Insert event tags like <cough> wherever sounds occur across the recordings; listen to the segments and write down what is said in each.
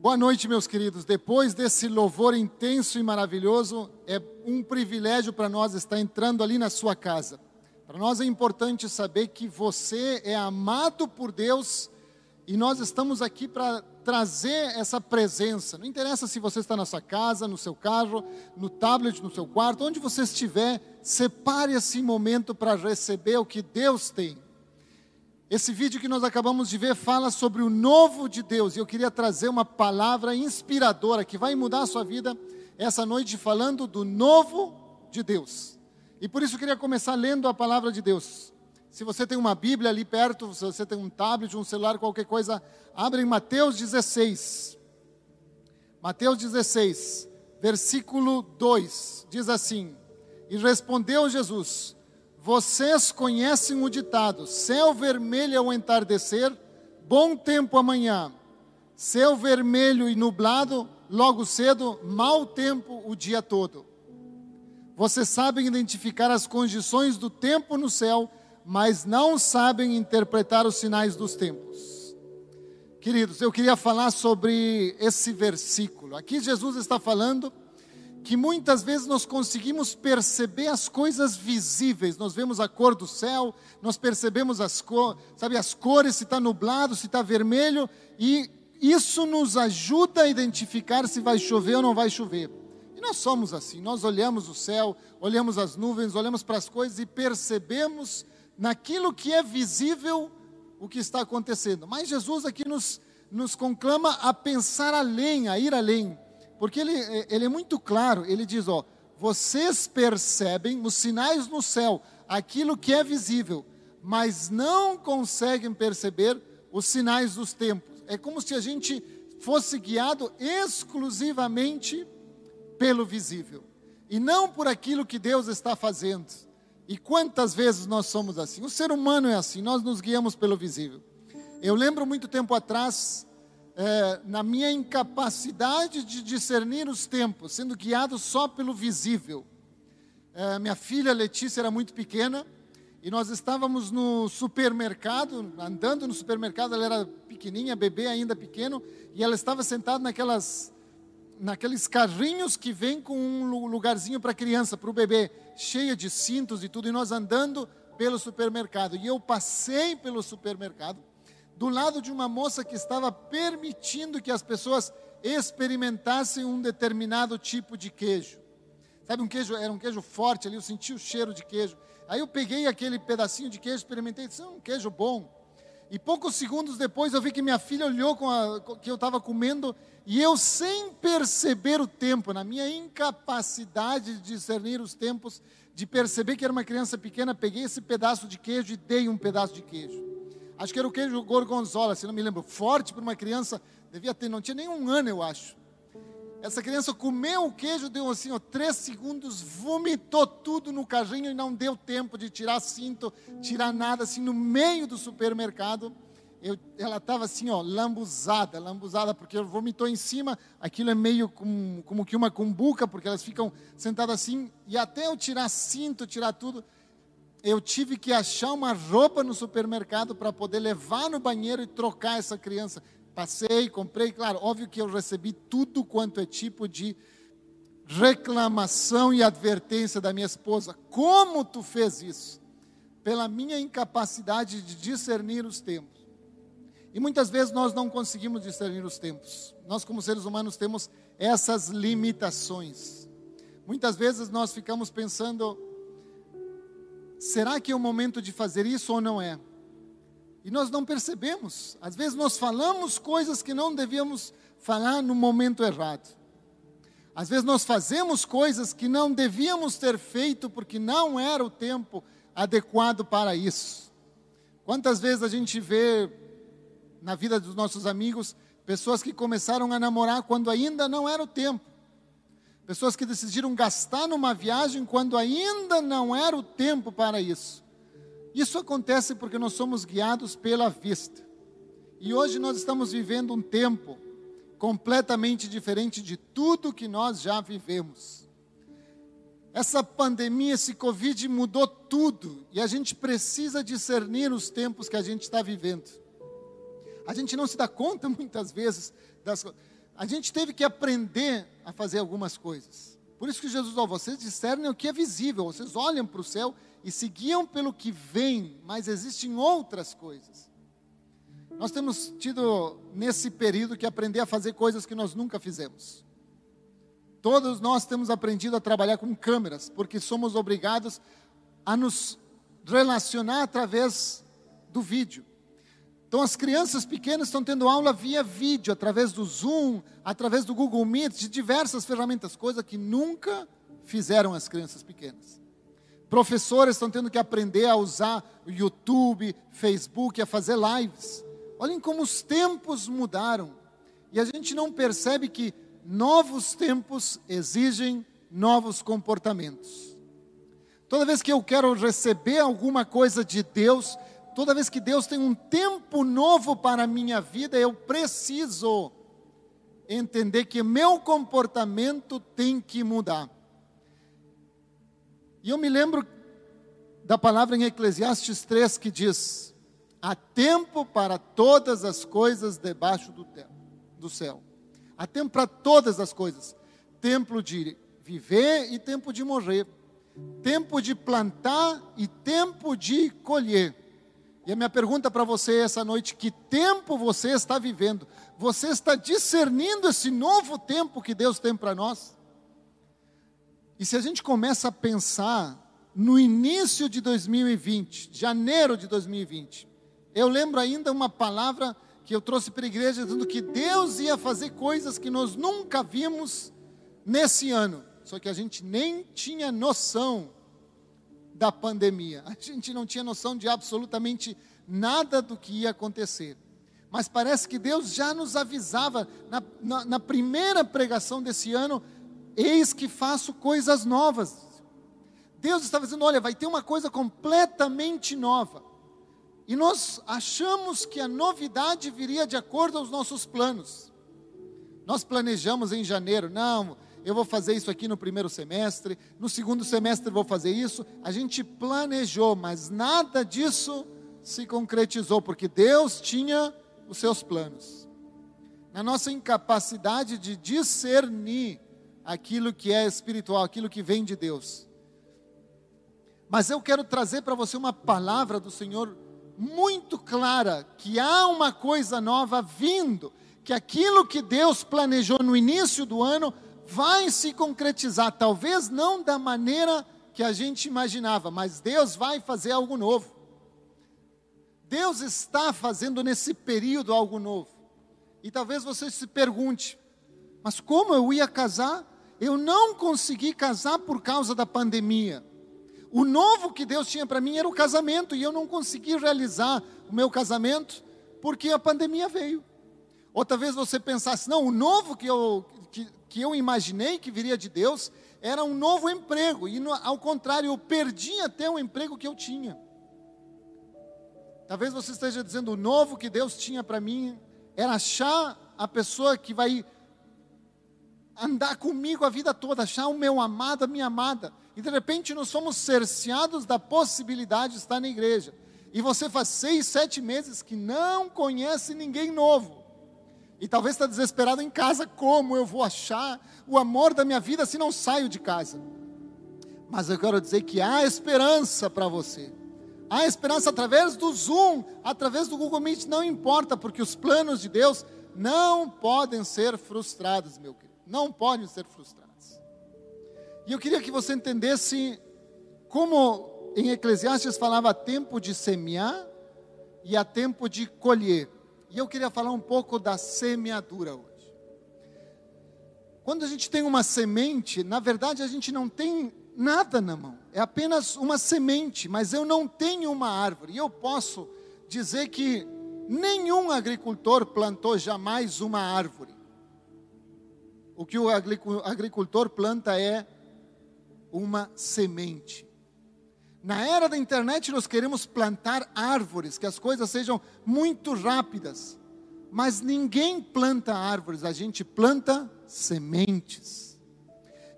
Boa noite, meus queridos. Depois desse louvor intenso e maravilhoso, é um privilégio para nós estar entrando ali na sua casa. Para nós é importante saber que você é amado por Deus e nós estamos aqui para trazer essa presença. Não interessa se você está na sua casa, no seu carro, no tablet, no seu quarto, onde você estiver, separe esse momento para receber o que Deus tem. Esse vídeo que nós acabamos de ver fala sobre o novo de Deus, e eu queria trazer uma palavra inspiradora que vai mudar a sua vida essa noite falando do novo de Deus. E por isso eu queria começar lendo a palavra de Deus. Se você tem uma Bíblia ali perto, se você tem um tablet, um celular, qualquer coisa, abre em Mateus 16. Mateus 16, versículo 2, diz assim: E respondeu Jesus: vocês conhecem o ditado: céu vermelho ao entardecer, bom tempo amanhã. Céu vermelho e nublado, logo cedo, mau tempo o dia todo. Vocês sabem identificar as condições do tempo no céu, mas não sabem interpretar os sinais dos tempos. Queridos, eu queria falar sobre esse versículo. Aqui Jesus está falando que muitas vezes nós conseguimos perceber as coisas visíveis. Nós vemos a cor do céu, nós percebemos as, cor, sabe, as cores, se está nublado, se está vermelho, e isso nos ajuda a identificar se vai chover ou não vai chover. E nós somos assim, nós olhamos o céu, olhamos as nuvens, olhamos para as coisas e percebemos naquilo que é visível o que está acontecendo. Mas Jesus aqui nos, nos conclama a pensar além, a ir além porque ele, ele é muito claro, ele diz, ó, vocês percebem os sinais no céu, aquilo que é visível, mas não conseguem perceber os sinais dos tempos. É como se a gente fosse guiado exclusivamente pelo visível e não por aquilo que Deus está fazendo. E quantas vezes nós somos assim? O ser humano é assim, nós nos guiamos pelo visível. Eu lembro muito tempo atrás, é, na minha incapacidade de discernir os tempos, sendo guiado só pelo visível. É, minha filha Letícia era muito pequena e nós estávamos no supermercado, andando no supermercado, ela era pequenininha, bebê ainda pequeno, e ela estava sentada naquelas naqueles carrinhos que vem com um lugarzinho para criança, para o bebê, cheia de cintos e tudo, e nós andando pelo supermercado. E eu passei pelo supermercado do lado de uma moça que estava permitindo que as pessoas experimentassem um determinado tipo de queijo. Sabe, um queijo, era um queijo forte ali, eu senti o cheiro de queijo. Aí eu peguei aquele pedacinho de queijo, experimentei, disse, um queijo bom. E poucos segundos depois eu vi que minha filha olhou com a, que eu estava comendo e eu, sem perceber o tempo, na minha incapacidade de discernir os tempos, de perceber que era uma criança pequena, peguei esse pedaço de queijo e dei um pedaço de queijo. Acho que era o queijo gorgonzola, se não me lembro. Forte para uma criança, devia ter, não tinha nem um ano, eu acho. Essa criança comeu o queijo, deu assim, ó, três segundos, vomitou tudo no carrinho e não deu tempo de tirar cinto, tirar nada, assim, no meio do supermercado. Eu, ela estava assim, ó, lambuzada, lambuzada, porque vomitou em cima, aquilo é meio com, como que uma cumbuca, porque elas ficam sentadas assim, e até eu tirar cinto, tirar tudo, eu tive que achar uma roupa no supermercado para poder levar no banheiro e trocar essa criança. Passei, comprei, claro, óbvio que eu recebi tudo quanto é tipo de reclamação e advertência da minha esposa. Como tu fez isso? Pela minha incapacidade de discernir os tempos. E muitas vezes nós não conseguimos discernir os tempos. Nós, como seres humanos, temos essas limitações. Muitas vezes nós ficamos pensando, será que é o momento de fazer isso ou não é? E nós não percebemos. Às vezes nós falamos coisas que não devíamos falar no momento errado. Às vezes nós fazemos coisas que não devíamos ter feito porque não era o tempo adequado para isso. Quantas vezes a gente vê na vida dos nossos amigos pessoas que começaram a namorar quando ainda não era o tempo. Pessoas que decidiram gastar numa viagem quando ainda não era o tempo para isso. Isso acontece porque nós somos guiados pela vista. E hoje nós estamos vivendo um tempo completamente diferente de tudo que nós já vivemos. Essa pandemia, esse Covid mudou tudo e a gente precisa discernir os tempos que a gente está vivendo. A gente não se dá conta <laughs> muitas vezes das coisas. A gente teve que aprender a fazer algumas coisas. Por isso que Jesus falou: vocês discernem o que é visível, vocês olham para o céu e se guiam pelo que vem, mas existem outras coisas. Nós temos tido nesse período que aprender a fazer coisas que nós nunca fizemos. Todos nós temos aprendido a trabalhar com câmeras, porque somos obrigados a nos relacionar através do vídeo. Então, as crianças pequenas estão tendo aula via vídeo, através do Zoom, através do Google Meet, de diversas ferramentas, coisa que nunca fizeram as crianças pequenas. Professores estão tendo que aprender a usar o YouTube, Facebook, a fazer lives. Olhem como os tempos mudaram. E a gente não percebe que novos tempos exigem novos comportamentos. Toda vez que eu quero receber alguma coisa de Deus, toda vez que Deus tem um tempo novo para a minha vida, eu preciso entender que meu comportamento tem que mudar. E eu me lembro da palavra em Eclesiastes 3 que diz: Há tempo para todas as coisas debaixo do, do céu. Há tempo para todas as coisas. Tempo de viver e tempo de morrer. Tempo de plantar e tempo de colher. E a minha pergunta para você essa noite: que tempo você está vivendo? Você está discernindo esse novo tempo que Deus tem para nós? E se a gente começa a pensar no início de 2020, janeiro de 2020, eu lembro ainda uma palavra que eu trouxe para a igreja dizendo que Deus ia fazer coisas que nós nunca vimos nesse ano. Só que a gente nem tinha noção da pandemia. A gente não tinha noção de absolutamente nada do que ia acontecer. Mas parece que Deus já nos avisava na, na, na primeira pregação desse ano: eis que faço coisas novas. Deus estava dizendo: olha, vai ter uma coisa completamente nova. E nós achamos que a novidade viria de acordo aos nossos planos. Nós planejamos em janeiro, não, eu vou fazer isso aqui no primeiro semestre, no segundo semestre vou fazer isso. A gente planejou, mas nada disso se concretizou, porque Deus tinha os seus planos. Na nossa incapacidade de discernir aquilo que é espiritual, aquilo que vem de Deus. Mas eu quero trazer para você uma palavra do Senhor muito clara que há uma coisa nova vindo, que aquilo que Deus planejou no início do ano vai se concretizar, talvez não da maneira que a gente imaginava, mas Deus vai fazer algo novo. Deus está fazendo nesse período algo novo. E talvez você se pergunte: mas como eu ia casar? Eu não consegui casar por causa da pandemia. O novo que Deus tinha para mim era o casamento, e eu não consegui realizar o meu casamento porque a pandemia veio. Outra vez você pensasse, não, o novo que eu, que, eu imaginei que viria de Deus era um novo emprego, e no, ao contrário, eu perdi até o emprego que eu tinha. Talvez você esteja dizendo, o novo que Deus tinha para mim era achar a pessoa que vai andar comigo a vida toda, achar o meu amado, a minha amada. E de repente nós somos cerceados da possibilidade de estar na igreja. E você faz seis, sete meses que não conhece ninguém novo. E talvez está desesperado em casa, como eu vou achar o amor da minha vida se não saio de casa? Mas eu quero dizer que há esperança para você. Há esperança através do Zoom, através do Google Meet, não importa, porque os planos de Deus não podem ser frustrados, meu querido não podem ser frustrados. E eu queria que você entendesse como em Eclesiastes falava tempo de semear e a tempo de colher. E eu queria falar um pouco da semeadura hoje. Quando a gente tem uma semente, na verdade a gente não tem nada na mão, é apenas uma semente, mas eu não tenho uma árvore. E eu posso dizer que nenhum agricultor plantou jamais uma árvore. O que o agricultor planta é uma semente. Na era da internet, nós queremos plantar árvores, que as coisas sejam muito rápidas. Mas ninguém planta árvores, a gente planta sementes.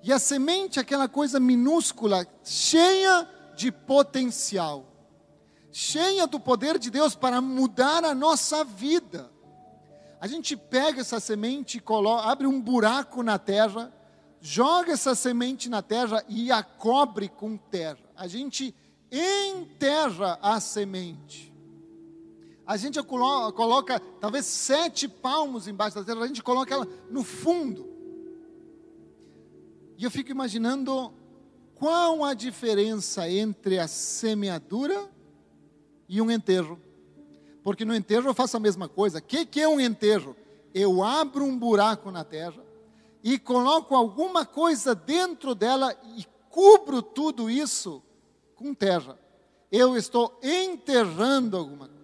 E a semente é aquela coisa minúscula, cheia de potencial, cheia do poder de Deus para mudar a nossa vida. A gente pega essa semente coloca, abre um buraco na terra, joga essa semente na terra e a cobre com terra. A gente enterra a semente. A gente coloca, talvez sete palmos embaixo da terra, a gente coloca ela no fundo. E eu fico imaginando qual a diferença entre a semeadura e um enterro. Porque no enterro eu faço a mesma coisa. O que, que é um enterro? Eu abro um buraco na terra e coloco alguma coisa dentro dela e cubro tudo isso com terra. Eu estou enterrando alguma coisa.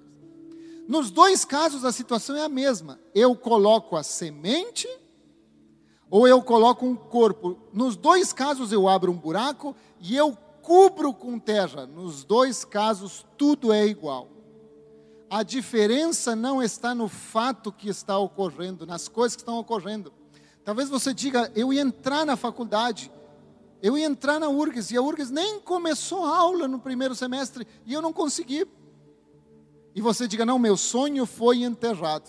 Nos dois casos a situação é a mesma. Eu coloco a semente ou eu coloco um corpo. Nos dois casos eu abro um buraco e eu cubro com terra. Nos dois casos tudo é igual. A diferença não está no fato que está ocorrendo, nas coisas que estão ocorrendo. Talvez você diga, eu ia entrar na faculdade, eu ia entrar na URGS, e a URGS nem começou a aula no primeiro semestre, e eu não consegui. E você diga, não, meu sonho foi enterrado.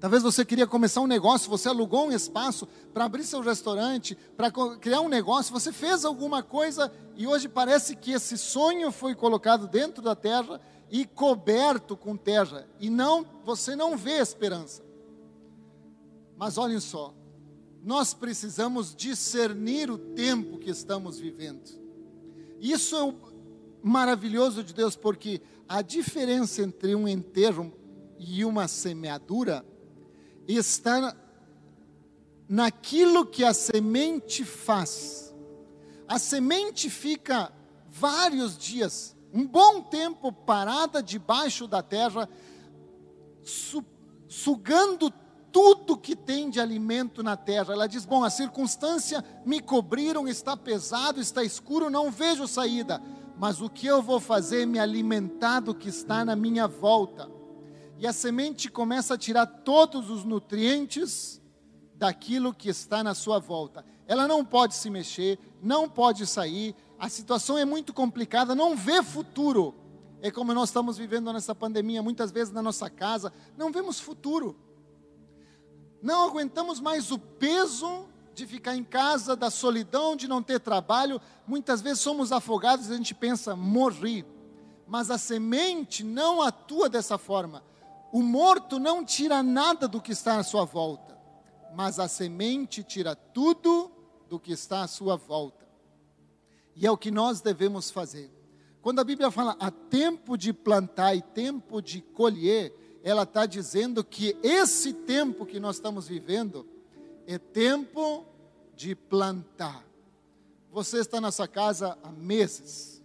Talvez você queria começar um negócio, você alugou um espaço para abrir seu restaurante, para criar um negócio, você fez alguma coisa e hoje parece que esse sonho foi colocado dentro da terra e coberto com terra, e não, você não vê esperança. Mas olhem só, nós precisamos discernir o tempo que estamos vivendo. Isso é o maravilhoso de Deus, porque a diferença entre um enterro e uma semeadura está naquilo que a semente faz. A semente fica vários dias um bom tempo parada debaixo da terra, su sugando tudo que tem de alimento na terra. Ela diz: Bom, a circunstância me cobriram, está pesado, está escuro, não vejo saída. Mas o que eu vou fazer é me alimentar do que está na minha volta. E a semente começa a tirar todos os nutrientes daquilo que está na sua volta. Ela não pode se mexer, não pode sair, a situação é muito complicada, não vê futuro. É como nós estamos vivendo nessa pandemia, muitas vezes na nossa casa, não vemos futuro. Não aguentamos mais o peso de ficar em casa, da solidão, de não ter trabalho. Muitas vezes somos afogados e a gente pensa, morri. Mas a semente não atua dessa forma. O morto não tira nada do que está à sua volta, mas a semente tira tudo do que está à sua volta. E é o que nós devemos fazer. Quando a Bíblia fala há tempo de plantar e tempo de colher, ela está dizendo que esse tempo que nós estamos vivendo é tempo de plantar. Você está nessa casa há meses.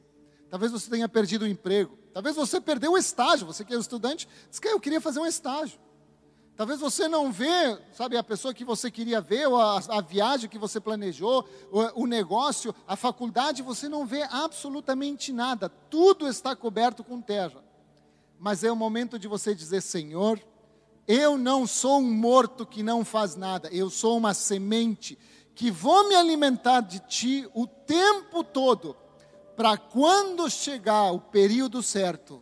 Talvez você tenha perdido o emprego. Talvez você perdeu o estágio. Você que é estudante, diz que eu queria fazer um estágio. Talvez você não vê, sabe, a pessoa que você queria ver, ou a, a viagem que você planejou, o negócio, a faculdade, você não vê absolutamente nada. Tudo está coberto com terra. Mas é o momento de você dizer, Senhor, eu não sou um morto que não faz nada, eu sou uma semente que vou me alimentar de ti o tempo todo, para quando chegar o período certo,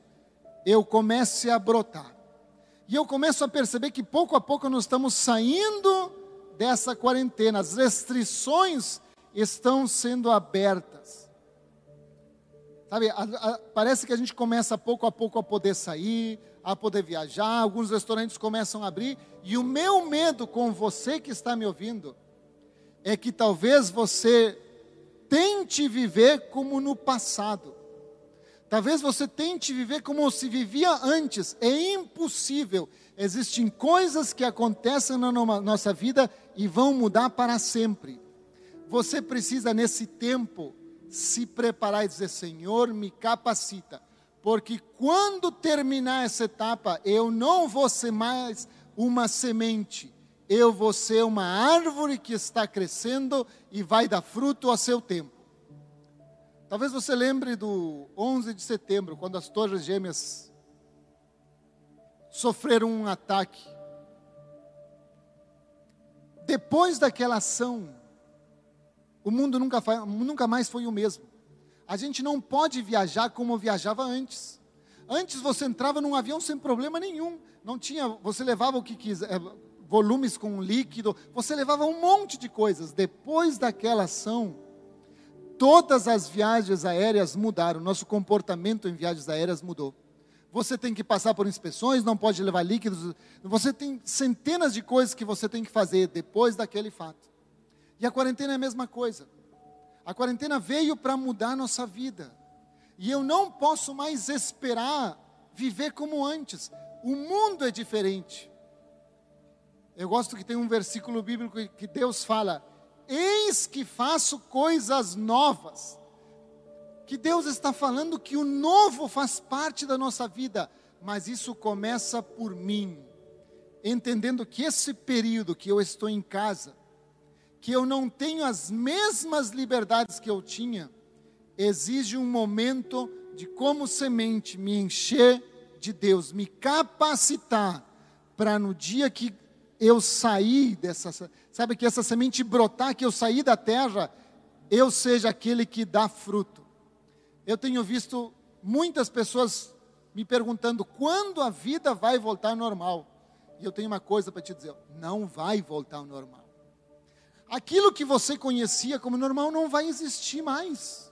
eu comece a brotar. E eu começo a perceber que pouco a pouco nós estamos saindo dessa quarentena, as restrições estão sendo abertas. Sabe, a, a, parece que a gente começa pouco a pouco a poder sair, a poder viajar, alguns restaurantes começam a abrir, e o meu medo com você que está me ouvindo é que talvez você tente viver como no passado. Talvez você tente viver como se vivia antes. É impossível. Existem coisas que acontecem na nossa vida e vão mudar para sempre. Você precisa, nesse tempo, se preparar e dizer: Senhor, me capacita. Porque quando terminar essa etapa, eu não vou ser mais uma semente. Eu vou ser uma árvore que está crescendo e vai dar fruto a seu tempo. Talvez você lembre do 11 de setembro, quando as Torres Gêmeas sofreram um ataque. Depois daquela ação, o mundo nunca, nunca mais foi o mesmo. A gente não pode viajar como viajava antes. Antes você entrava num avião sem problema nenhum. não tinha, você levava o que quiser, eh, volumes com líquido, você levava um monte de coisas. Depois daquela ação, todas as viagens aéreas mudaram, nosso comportamento em viagens aéreas mudou. Você tem que passar por inspeções, não pode levar líquidos. Você tem centenas de coisas que você tem que fazer depois daquele fato. E a quarentena é a mesma coisa. A quarentena veio para mudar a nossa vida. E eu não posso mais esperar viver como antes. O mundo é diferente. Eu gosto que tem um versículo bíblico que Deus fala: Eis que faço coisas novas que Deus está falando que o novo faz parte da nossa vida, mas isso começa por mim, entendendo que esse período que eu estou em casa, que eu não tenho as mesmas liberdades que eu tinha, exige um momento de como semente me encher de Deus, me capacitar para no dia que eu sair dessa, sabe que essa semente brotar, que eu sair da terra, eu seja aquele que dá fruto eu tenho visto muitas pessoas me perguntando quando a vida vai voltar ao normal. E eu tenho uma coisa para te dizer: não vai voltar ao normal. Aquilo que você conhecia como normal não vai existir mais.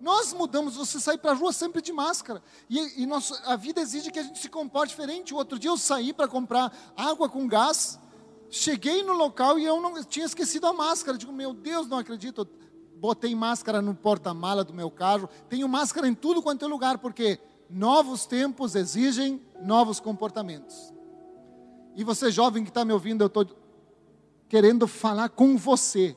Nós mudamos, você sai para a rua sempre de máscara. E, e a vida exige que a gente se comporte diferente. O outro dia eu saí para comprar água com gás. Cheguei no local e eu não tinha esquecido a máscara. Digo, meu Deus, não acredito botei máscara no porta-mala do meu carro, tenho máscara em tudo quanto é lugar, porque novos tempos exigem novos comportamentos. E você jovem que está me ouvindo, eu estou querendo falar com você.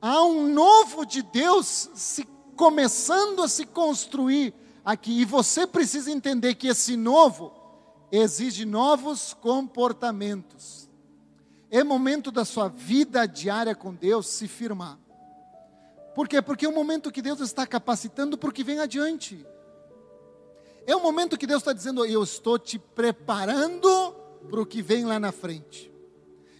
Há um novo de Deus se começando a se construir aqui, e você precisa entender que esse novo exige novos comportamentos. É momento da sua vida diária com Deus se firmar. Por quê? Porque é o momento que Deus está capacitando para o que vem adiante. É o momento que Deus está dizendo: Eu estou te preparando para o que vem lá na frente.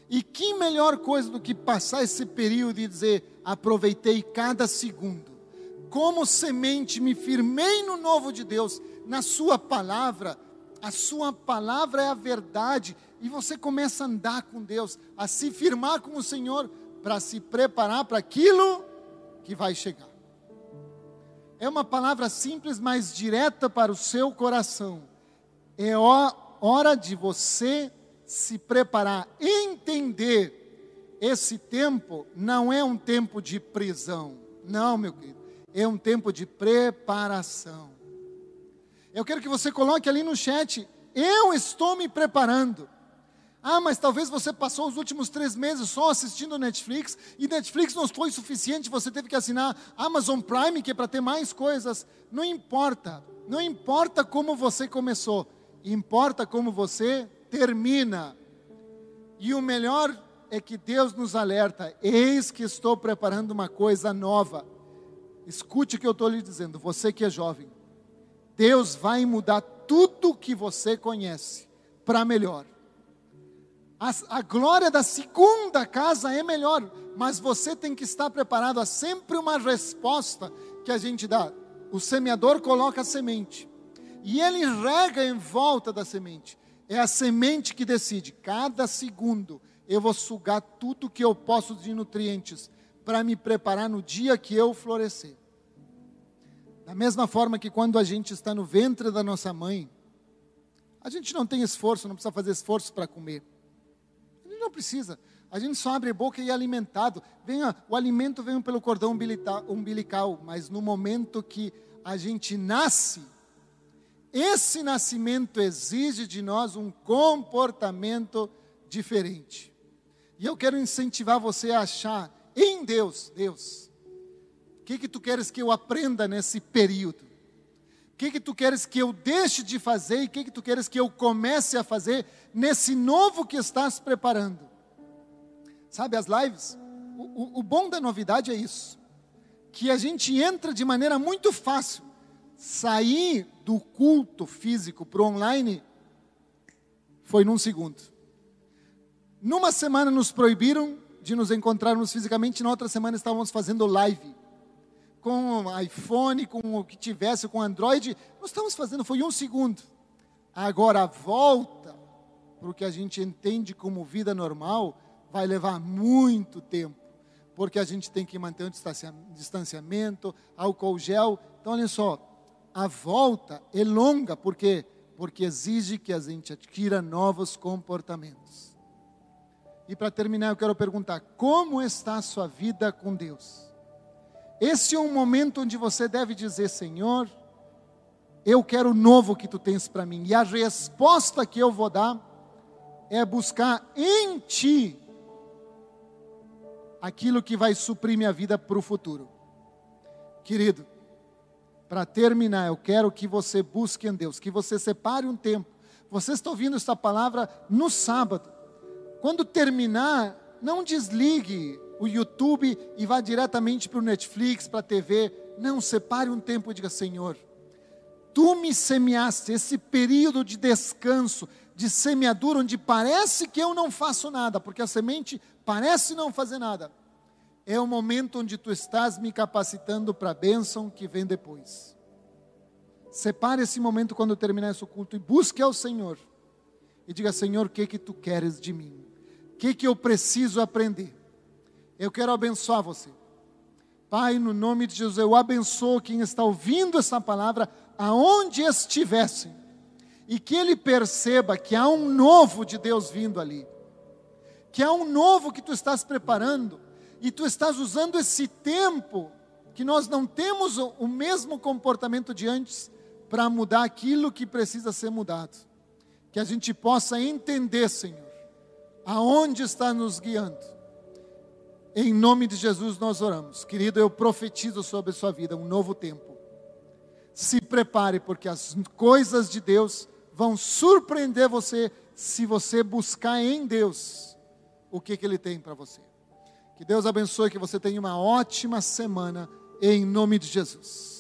E que melhor coisa do que passar esse período e dizer: Aproveitei cada segundo. Como semente, me firmei no novo de Deus, na Sua palavra. A Sua palavra é a verdade. E você começa a andar com Deus, a se firmar com o Senhor, para se preparar para aquilo que vai chegar. É uma palavra simples, mas direta para o seu coração. É hora de você se preparar, entender esse tempo não é um tempo de prisão, não, meu querido, é um tempo de preparação. Eu quero que você coloque ali no chat: eu estou me preparando. Ah, mas talvez você passou os últimos três meses só assistindo Netflix e Netflix não foi suficiente, você teve que assinar Amazon Prime, que é para ter mais coisas. Não importa, não importa como você começou, importa como você termina. E o melhor é que Deus nos alerta: eis que estou preparando uma coisa nova. Escute o que eu estou lhe dizendo, você que é jovem. Deus vai mudar tudo que você conhece para melhor. A, a glória da segunda casa é melhor, mas você tem que estar preparado. Há sempre uma resposta que a gente dá. O semeador coloca a semente e ele rega em volta da semente. É a semente que decide. Cada segundo eu vou sugar tudo que eu posso de nutrientes para me preparar no dia que eu florescer. Da mesma forma que quando a gente está no ventre da nossa mãe, a gente não tem esforço, não precisa fazer esforço para comer não precisa. A gente só abre a boca e é alimentado. Venha, o alimento vem pelo cordão umbilical, mas no momento que a gente nasce, esse nascimento exige de nós um comportamento diferente. E eu quero incentivar você a achar em Deus, Deus, o que que tu queres que eu aprenda nesse período? O que que tu queres que eu deixe de fazer e o que que tu queres que eu comece a fazer nesse novo que estás preparando? Sabe, as lives, o, o, o bom da novidade é isso, que a gente entra de maneira muito fácil. Sair do culto físico para o online foi num segundo. Numa semana nos proibiram de nos encontrarmos fisicamente, na outra semana estávamos fazendo live com iPhone, com o que tivesse, com Android, nós estamos fazendo, foi um segundo. Agora a volta para o que a gente entende como vida normal, vai levar muito tempo, porque a gente tem que manter um distanciamento, álcool gel. Então, olha só, a volta é longa, por quê? Porque exige que a gente adquira novos comportamentos. E para terminar, eu quero perguntar: como está a sua vida com Deus? Esse é um momento onde você deve dizer, Senhor, eu quero o novo que tu tens para mim. E a resposta que eu vou dar é buscar em ti aquilo que vai suprir minha vida para o futuro. Querido, para terminar, eu quero que você busque em Deus, que você separe um tempo. Você está ouvindo esta palavra no sábado. Quando terminar, não desligue o YouTube e vá diretamente para o Netflix, para a TV. Não, separe um tempo e diga: Senhor, tu me semeaste esse período de descanso, de semeadura, onde parece que eu não faço nada, porque a semente parece não fazer nada. É o momento onde tu estás me capacitando para a bênção que vem depois. Separe esse momento quando terminar esse culto e busque ao Senhor. E diga, Senhor, o que que tu queres de mim? O que que eu preciso aprender? Eu quero abençoar você. Pai, no nome de Jesus, eu abençoo quem está ouvindo essa palavra, aonde estivessem, e que ele perceba que há um novo de Deus vindo ali, que há um novo que tu estás preparando, e tu estás usando esse tempo, que nós não temos o mesmo comportamento de antes, para mudar aquilo que precisa ser mudado. Que a gente possa entender, Senhor, aonde está nos guiando em nome de Jesus nós oramos. Querido, eu profetizo sobre a sua vida um novo tempo. Se prepare, porque as coisas de Deus vão surpreender você se você buscar em Deus o que, que Ele tem para você. Que Deus abençoe, que você tenha uma ótima semana, em nome de Jesus.